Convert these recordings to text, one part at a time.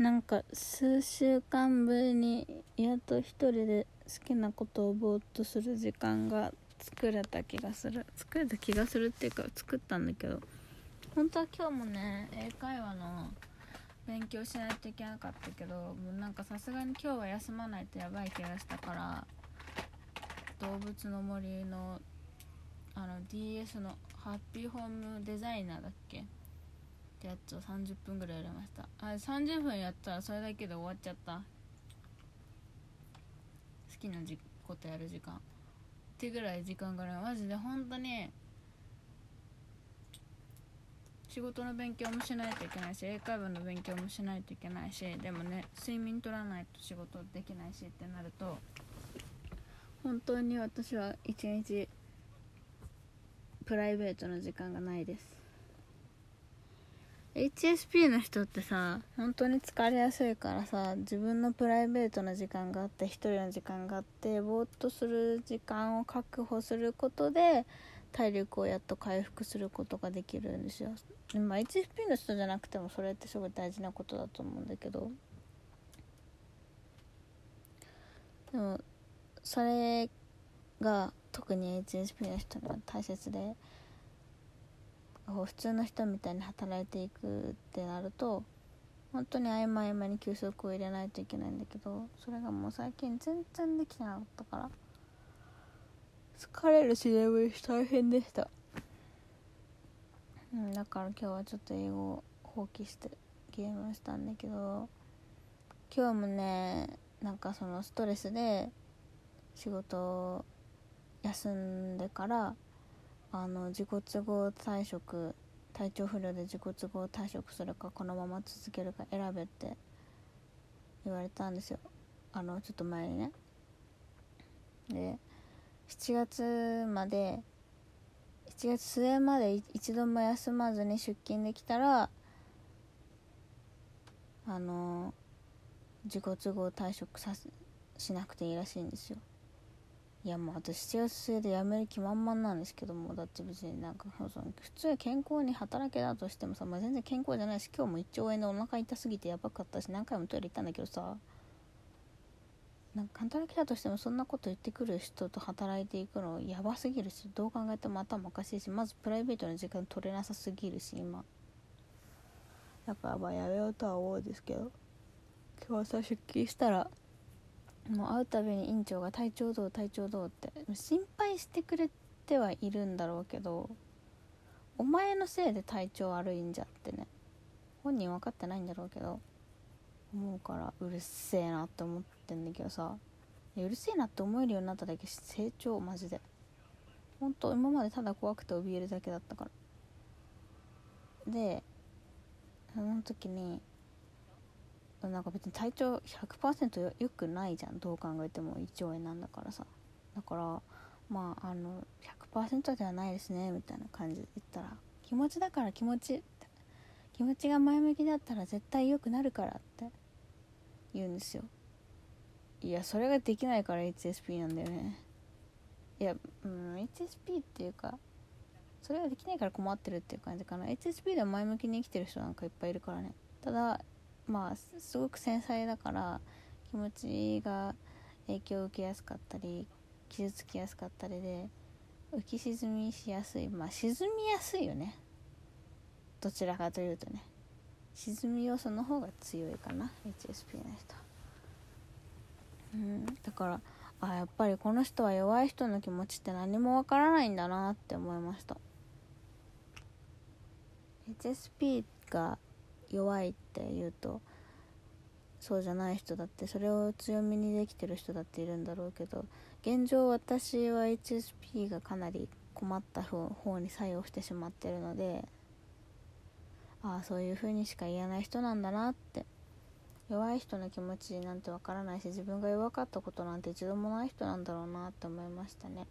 なんか数週間ぶりにやっと一人で好きなことをぼーっとする時間が作れた気がする。作れた気がするっていうか作ったんだけど。本当は今日もね英会話の勉強しないといけなかったけどもうなんかさすがに今日は休まないとやばい気がしたから動物の森のあの DS のハッピーホームデザイナーだっけ？ってやつを30分ぐらいやりました。あ30分やったらそれだけで終わっちゃった。好きなじことやる時間。ってぐらい時間がある。マジで本当に仕事の勉強もしないといけないし英会話の勉強もしないといけないしでもね睡眠取らないと仕事できないしってなると本当に私は一日プライベートの時間がないです。HSP の人ってさ本当に疲れやすいからさ自分のプライベートな時間があって一人の時間があってぼーっとする時間を確保することで体力をやっと回復することができるんですよ。まあ HSP の人じゃなくてもそれってすごい大事なことだと思うんだけど。でもそれが特に HSP の人には大切で。こう普通の人みたいに働いていくってなると本当に合間合間に休息を入れないといけないんだけどそれがもう最近全然できてなかったから疲れるし眠いし大変でした。うんだから今日はちょっと英語を放棄してゲームしたんだけど今日もねなんかそのストレスで仕事休んでからあの自己都合退職体調不良で自己都合退職するかこのまま続けるか選べって言われたんですよ。あのちょっと前にね。で7月まで7月末まで一度も休まずに出勤できたらあの自己都合退職さしなくていいらしいんですよ。いやもう私7月末で辞める気満々なんですけどもだって別になんかその普通健康に働けだとしてもさ、まあ、全然健康じゃないし今日も1兆円でお腹痛すぎてやばかったし何回もトイレ行ったんだけどさなんか働きだとしてもそんなこと言ってくる人と働いていくのやばすぎるしどう考えても頭おかしいしまずプライベートの時間取れなさすぎるし今。だからまあやめようとは思うんですけど今日朝出勤したらもう会うたびに院長が「体調どう？体調どう?」って心配してくれてはいるんだろうけどお前のせいで体調悪いんじゃってね本人分かってないんだろうけど思うからうるせえなって思ってんだけどさ。うるせえなって思えるようになっただけ成長マジで。本当今までただ怖くて怯えるだけだったから。でその時になんか別に体調100%よくないじゃんどう考えても胃腸炎なんだからさ。だからまああの100%ではないですねみたいな感じで言ったら気持ちだから気持ち気持ちが前向きだったら絶対良くなるからって言うんですよ。いやそれができないから HSP なんだよね。いや、うん、HSP っていうかそれができないから困ってるっていう感じかな。HSP でも前向きに生きてる人なんかいっぱいいるからね。ただまあすごく繊細だから気持ちが影響を受けやすかったり傷つきやすかったりで浮き沈みしやすい。まあ沈みやすいよね。どちらかというとね。沈み要素の方が強いかな HSP の人。うん。だからあやっぱりこの人は弱い人の気持ちって何もわからないんだなって思いました。HSP が弱いって言うとそうじゃない人だってそれを強みにできてる人だっているんだろうけど現状私は HSP がかなり困った方に作用してしまってるのでああそういう風にしか言えない人なんだなって弱い人の気持ちなんてわからないし自分が弱かったことなんて一度もない人なんだろうなって思いましたね。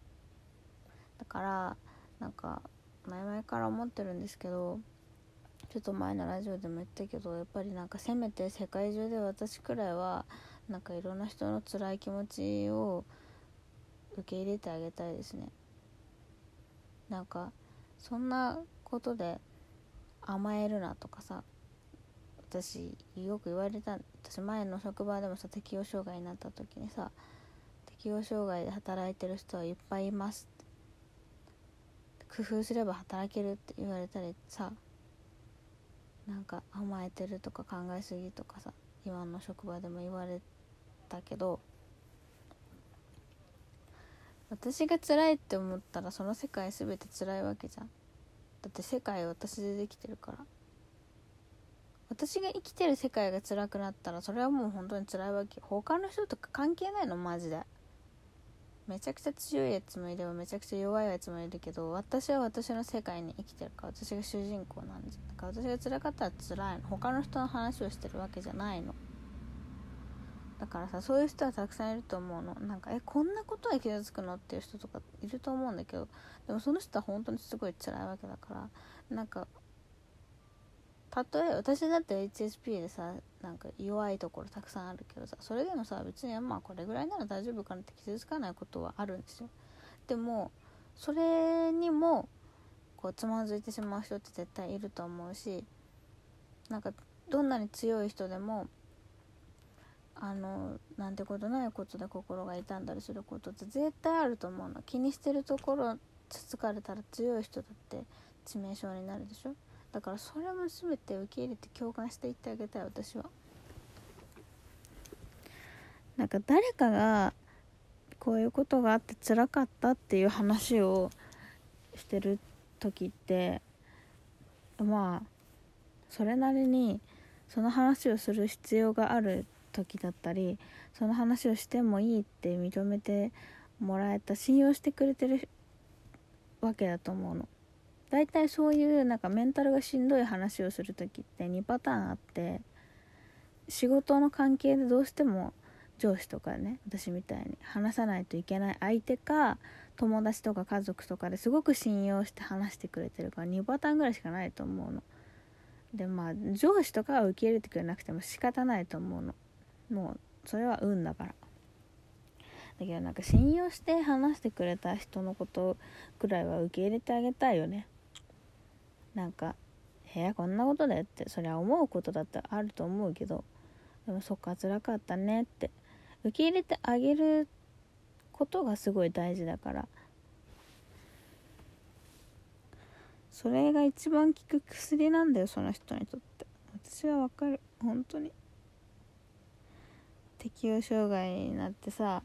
だからなんか前々から思ってるんですけどちょっと前のラジオでも言ったけどやっぱりなんかせめて世界中で私くらいはなんかいろんな人の辛い気持ちを受け入れてあげたいですね。なんかそんなことで甘えるなとかさ私よく言われた私前の職場でもさ適応障害になった時にさ適応障害で働いてる人はいっぱいいます工夫すれば働けるって言われたりさなんか甘えてるとか考えすぎとかさ今の職場でも言われたけど私が辛いって思ったらその世界全て辛いわけじゃん。だって世界は私でできてるから。私が生きてる世界が辛くなったらそれはもう本当に辛いわけ他の人とか関係ないのマジで。めちゃくちゃ強いやつもいればめちゃくちゃ弱いやつもいるけど私は私の世界に生きてるから私が主人公なんですだから私が辛かったら辛いの。他の人の話をしてるわけじゃないの。だからさそういう人はたくさんいると思うの。なんかえこんなことで傷つくの？っていう人とかいると思うんだけどでもその人は本当にすごい辛いわけだからなんか例え私だって HSP でさなんか弱いところたくさんあるけどさそれでもさ別にまあこれぐらいなら大丈夫かなって傷つかないことはあるんですよ。でもそれにもこうつまずいてしまう人って絶対いると思うしなんかどんなに強い人でもあのなんてことないことで心が痛んだりすることって絶対あると思うの。気にしてるところつつかれたら強い人だって致命傷になるでしょ。だからそれも全て受け入れて共感していってあげたい私はなんか誰かがこういうことがあって辛かったっていう話をしてる時ってまあそれなりにその話をする必要がある時だったりその話をしてもいいって認めてもらえた信用してくれてるわけだと思うの。大体そういうなんかメンタルがしんどい話をする時って2パターンあって仕事の関係でどうしても上司とかね私みたいに話さないといけない相手か友達とか家族とかですごく信用して話してくれてるから2パターンぐらいしかないと思うの。でまあ上司とかは受け入れてくれなくても仕方ないと思うの。もうそれは運だからだけどなんか信用して話してくれた人のことぐらいは受け入れてあげたいよねなんか「へえこんなことで?」ってそりゃ思うことだってあると思うけどでもそっか辛かったねって受け入れてあげることがすごい大事だから。それが一番効く薬なんだよその人にとって。私はわかる。本当に。適応障害になってさ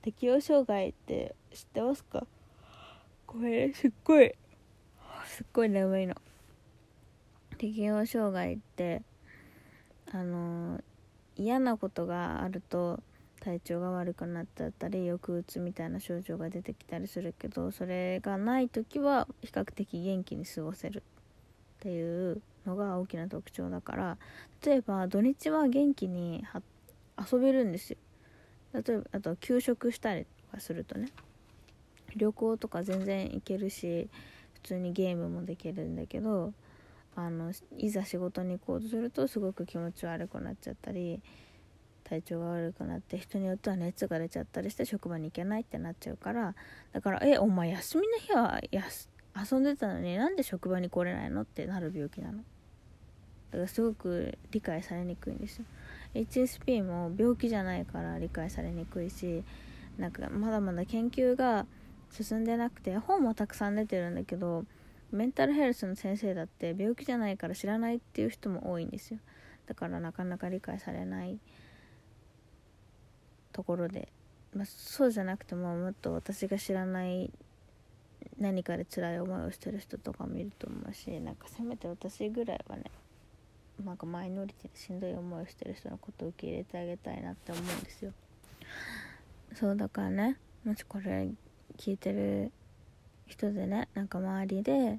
適応障害って知ってますか？これすっごい。すっごい眠いの。適応障害ってあの嫌なことがあると体調が悪くなっちゃったり抑うつみたいな症状が出てきたりするけどそれがない時は比較的元気に過ごせる。っていうのが大きな特徴だから例えば土日は元気に遊べるんですよ。例えばあと休職したりとかするとね旅行とか全然行けるし通にゲームもできるんだけどあのいざ仕事に行こうとするとすごく気持ち悪くなっちゃったり体調が悪くなって人によっては熱が出ちゃったりして職場に行けないってなっちゃうからだから「えお前休みの日はやす遊んでたのになんで職場に来れないの?」ってなる病気なのだからすごく理解されにくいんですよ HSP も病気じゃないから理解されにくいしなんかまだまだ研究が進んでなくて本もたくさん出てるんだけどメンタルヘルスの先生だって病気じゃないから知らないっていう人も多いんですよ。だからなかなか理解されない。ところで、まあ、そうじゃなくてももっと私が知らない何かで辛い思いをしてる人とかもいると思うしなんかせめて私ぐらいはねなんかマイノリティでしんどい思いをしてる人のことを受け入れてあげたいなって思うんですよ。そうだからねもしこれ聞いてる人でねなんか周りで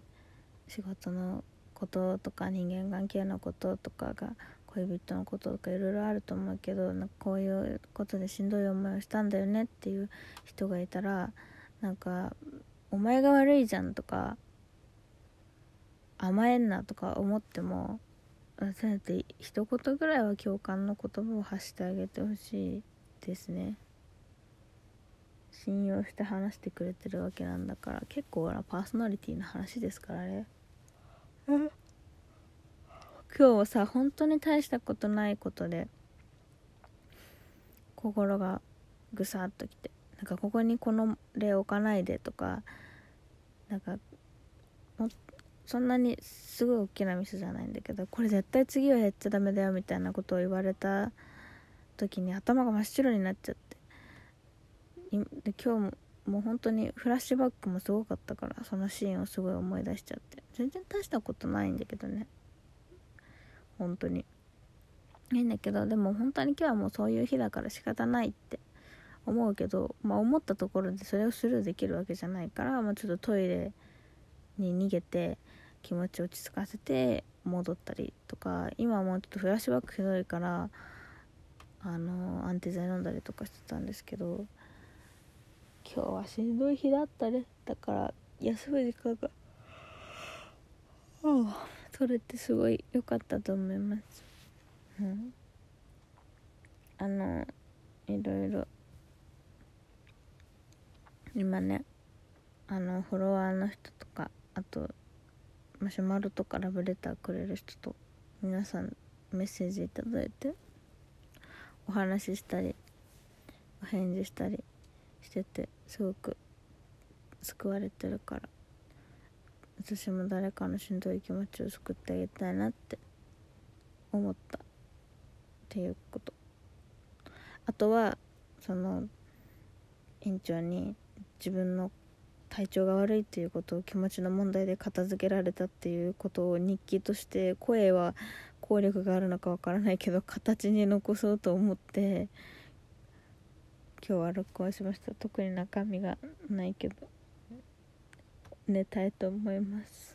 仕事のこととか人間関係のこととかが恋人のこととかいろいろあると思うけどなんかこういうことでしんどい思いをしたんだよねっていう人がいたらなんか「お前が悪いじゃん」とか「甘えんな」とか思ってもせめて一言ぐらいは共感の言葉を発してあげてほしいですね。信用して話してくれてるわけなんだから結構なパーソナリティの話ですからね。今日はさ本当に大したことないことで心がぐさっときてなんかここにこの例置かないでとかなんかもそんなにすごい大きなミスじゃないんだけどこれ絶対次はやっちゃダメだよみたいなことを言われた時に頭が真っ白になっちゃって今日ももう本当にフラッシュバックもすごかったからそのシーンをすごい思い出しちゃって。全然大したことないんだけどね。本当に。いいんだけどでも本当に今日はもうそういう日だから仕方ないって思うけどまあ思ったところでそれをスルーできるわけじゃないから、まあ、ちょっとトイレに逃げて気持ち落ち着かせて戻ったりとか今はもうちょっとフラッシュバックひどいからあのアンテ剤飲んだりとかしてたんですけど今日はしんどい日だったね。だから休む時間が取れてすごい良かったと思います。うん。あのいろいろ。今ねあのフォロワーの人とかあとマシュマロとかラブレターくれる人と皆さんメッセージ頂いてお話ししたりお返事したりしててすごく救われてるから。私も誰かのしんどい気持ちを救ってあげたいなって思ったっていうこと。あとはその院長に自分の体調が悪いっていうことを気持ちの問題で片付けられたっていうことを日記として声は効力があるのかわからないけど形に残そうと思って今日は録音しました。特に中身がないけど寝たいと思います。